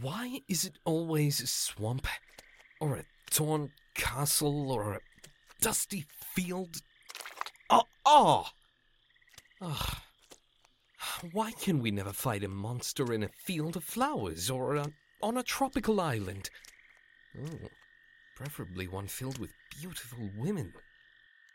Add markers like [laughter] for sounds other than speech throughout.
Why is it always a swamp? Or a torn castle? Or a dusty field? Oh! Oh! Ah. Why can we never fight a monster in a field of flowers or a, on a tropical island? Oh, preferably one filled with beautiful women.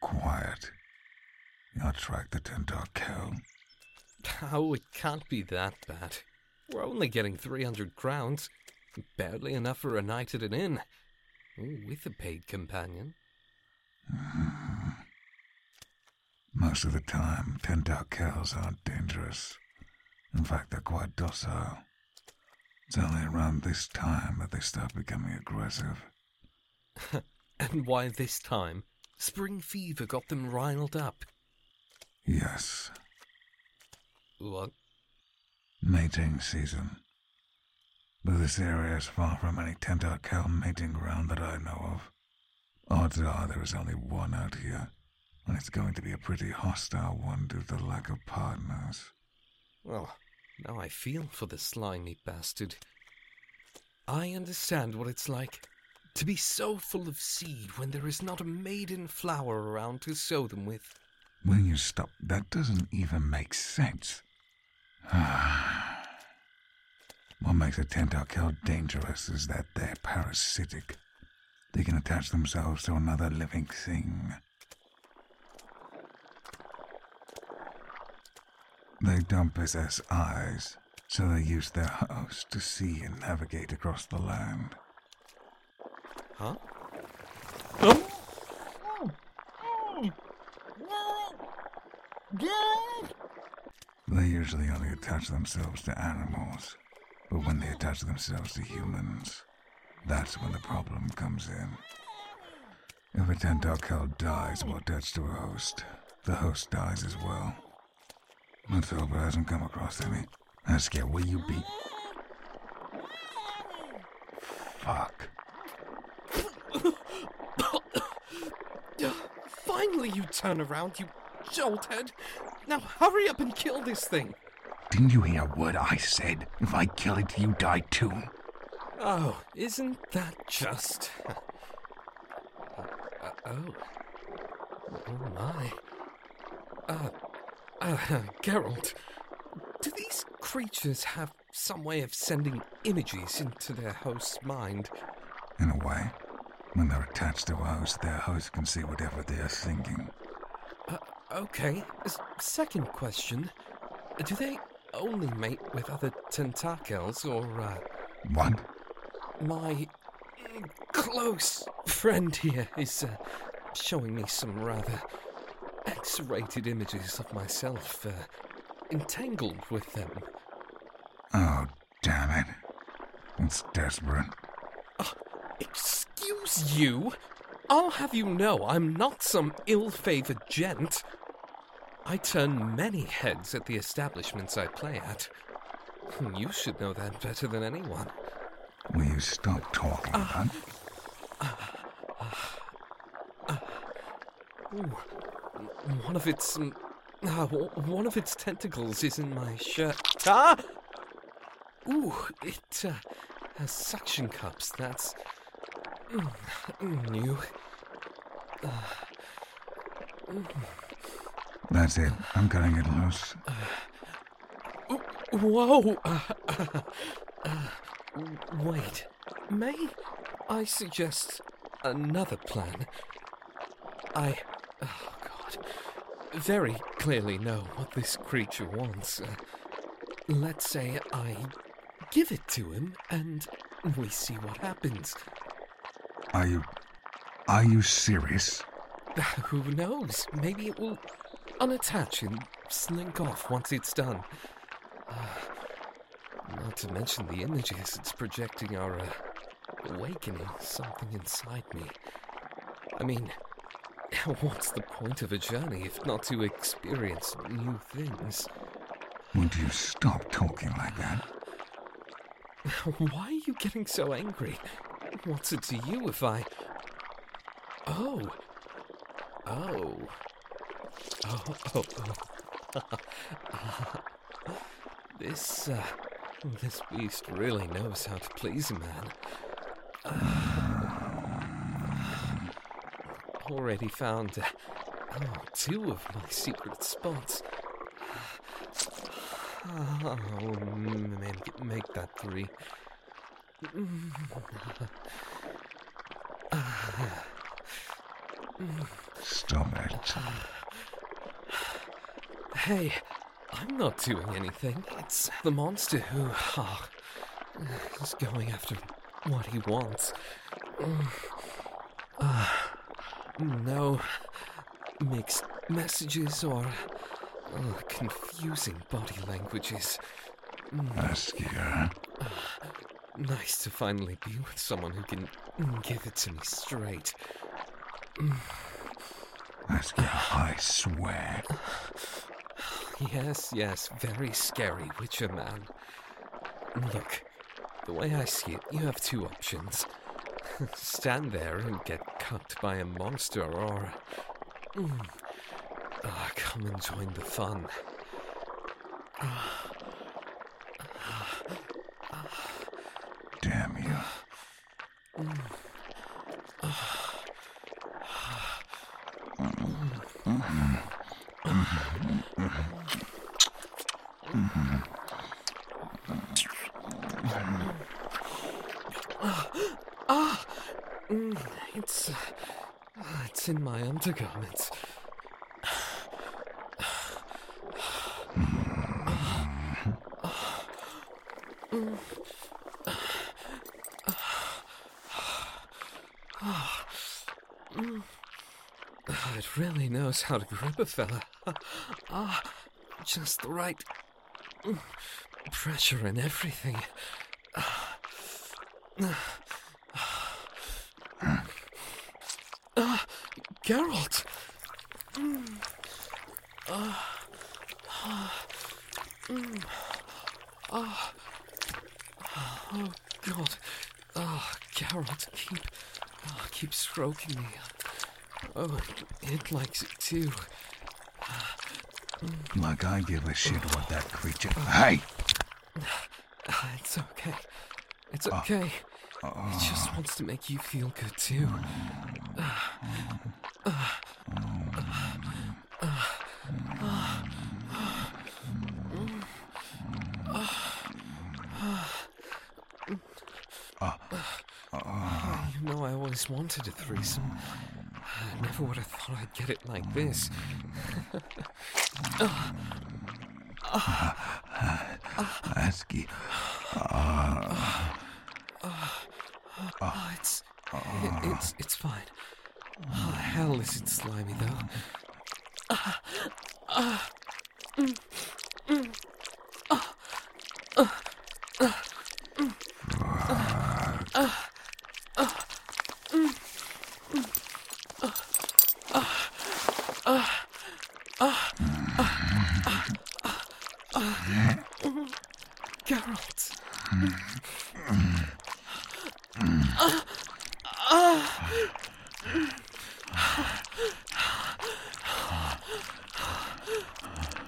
Quiet. You'll attract the Tentakel. Oh, it can't be that bad. We're only getting 300 crowns. Barely enough for a night at an inn. With a paid companion. [sighs] Most of the time, Tentakels aren't dangerous. In fact, they're quite docile. It's only around this time that they start becoming aggressive. [laughs] And why this time? Spring fever got them riled up. Yes, What? Mating season. But this area is far from any tentacle mating ground that I know of. Odds are there is only one out here, and it's going to be a pretty hostile one due to the lack of partners. Well, now I feel for the slimy bastard. I understand what it's like to be so full of seed when there is not a maiden flower around to sow them with. Will you stop? That doesn't even make sense. [sighs] Ah. What makes a tentacle dangerous is that they're parasitic. They can attach themselves to another living thing. They don't possess eyes, so they use their host to see and navigate across the land. Huh? Oh! They usually only attach themselves to animals, but when they attach themselves to humans, that's when the problem comes in. If a tentacle dies while attached to a host, the host dies as well. Let's hasn't come across any. Ask you, will you be? Fuck. [coughs] Finally, you turn around, you jolthead. Now hurry up and kill this thing. Didn't you hear what I said? If I kill it, you die too. Oh, isn't that just. [laughs] uh, uh, oh. Oh my. Uh, uh, [laughs] Geralt, do these creatures have some way of sending images into their host's mind? In a way, when they're attached to a host, their host can see whatever they're thinking. Uh, okay. S- second question. Do they only mate with other tentacles, or, uh, What? my close friend here is uh, showing me some rather X rated images of myself uh, entangled with them. Oh, damn it. It's desperate. Excuse you? I'll have you know I'm not some ill favored gent. I turn many heads at the establishments I play at. You should know that better than anyone. Will you stop talking, bud? Ooh, one of its ah, one of its tentacles is in my shirt. Ah! Ooh, it uh, has suction cups. That's mm, new. That's it. I'm cutting it loose. Whoa! Uh, uh, uh, wait. May I suggest another plan? I. Oh, God. Very clearly know what this creature wants. Uh, let's say I give it to him and we see what happens. Are you. Are you serious? [laughs] Who knows? Maybe it will unattach and slink off once it's done. Uh, not to mention the images it's projecting are uh, awakening something inside me. I mean, [laughs] what's the point of a journey if not to experience new things? Would you stop talking like that? [laughs] Why are you getting so angry? What's it to you if I. Oh. Oh. Oh, oh, oh. this, uh, This beast really knows how to please a man. Already found uh, oh, two of my secret spots. Oh, make, make that three. Stop it. Hey, I'm not doing anything. It's the monster who oh, is going after what he wants. Uh, uh, no mixed messages or uh, confusing body languages. Hmm. Jaskier. Uh, uh, nice to finally be with someone who can give it to me straight. Jaskier, I swear. Yes, yes, very scary, Witcher man. Look, the way I see it, you have two options. Stand there and get cut by a monster, or. Mm, uh, come and join the fun. Damn you. Mm, it's. Uh, it's in my undergarments. It really knows how to grip a fella. Ah, just the right mm, pressure and everything. Ah, Geralt! Oh, God. Oh, Geralt, keep, oh, keep stroking me. Oh, it likes it too. Like I give a shit what that creature. Hey! Ah, It's okay. It's ah. okay. It just wants to make you feel good too. Wanted a threesome. I never would have thought I'd get it like this. Jaskier. Oh, it's, it, it's, it's fine. How the hell is it slimy though? Geralt.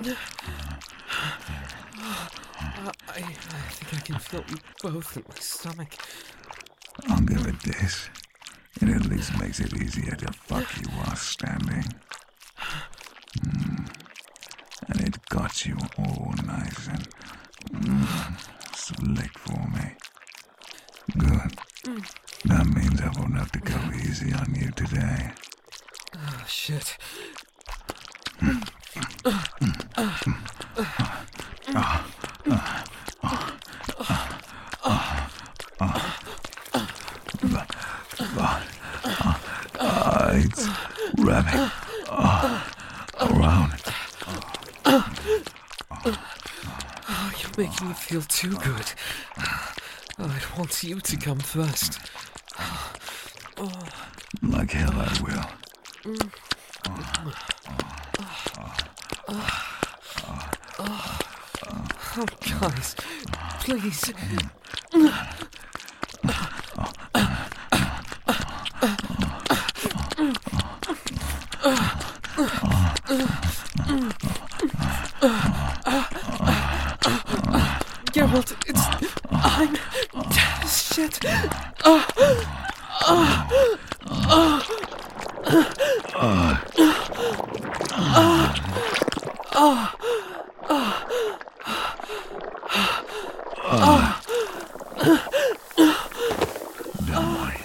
I, I think I can feel you both in my stomach. I'll give it this. It at least makes it easier to fuck you while standing. Mm. And it got you all nice and mm, slick for me. Good. That means I won't have to go easy on you today. Oh, shit. It's wrapping ah, around. Oh, you're making me feel too good. Oh, I want you to come first. Like hell I will. Guys, please. Geralt, it's. I'm. Shit. Don't worry.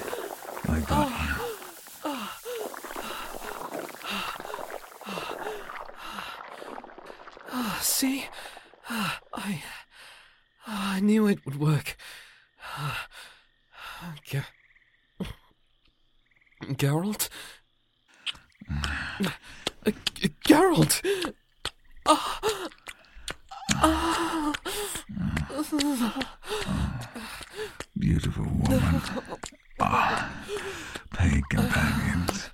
I got you. See? Ah, I. ah, I knew it would work. Ah, Ger- Geralt? Uh, G- Geralt! Beautiful woman. Ah, paid companions.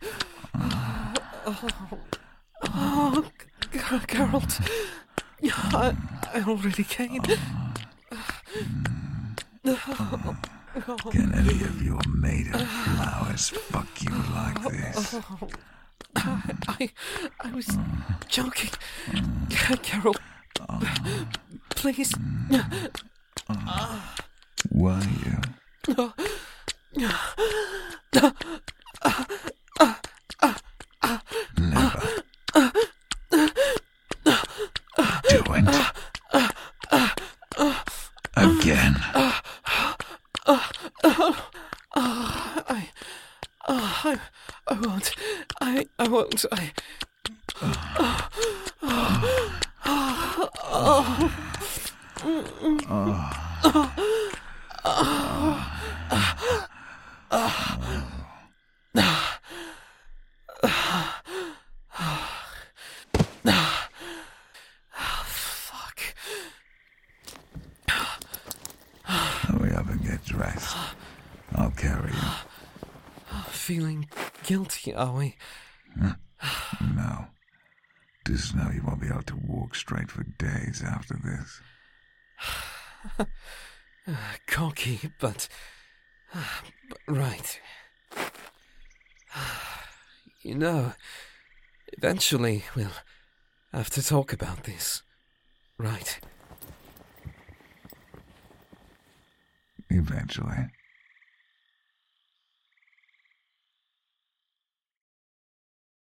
Oh, G- Geralt! I, I already came. Can any of your of flowers fuck you like this? [coughs] I, I was joking. Carol, please. Were you? Never. Do it. Again. I, oh, I, I won't. I, I. I. Fuck. Hurry up and get dressed. I'll carry you. Feeling guilty, are we? No. Just you won't be able to walk straight for days after this. [sighs] Cocky, but. but [sighs] right. [sighs] You know, eventually we'll have to talk about this. Right. Eventually.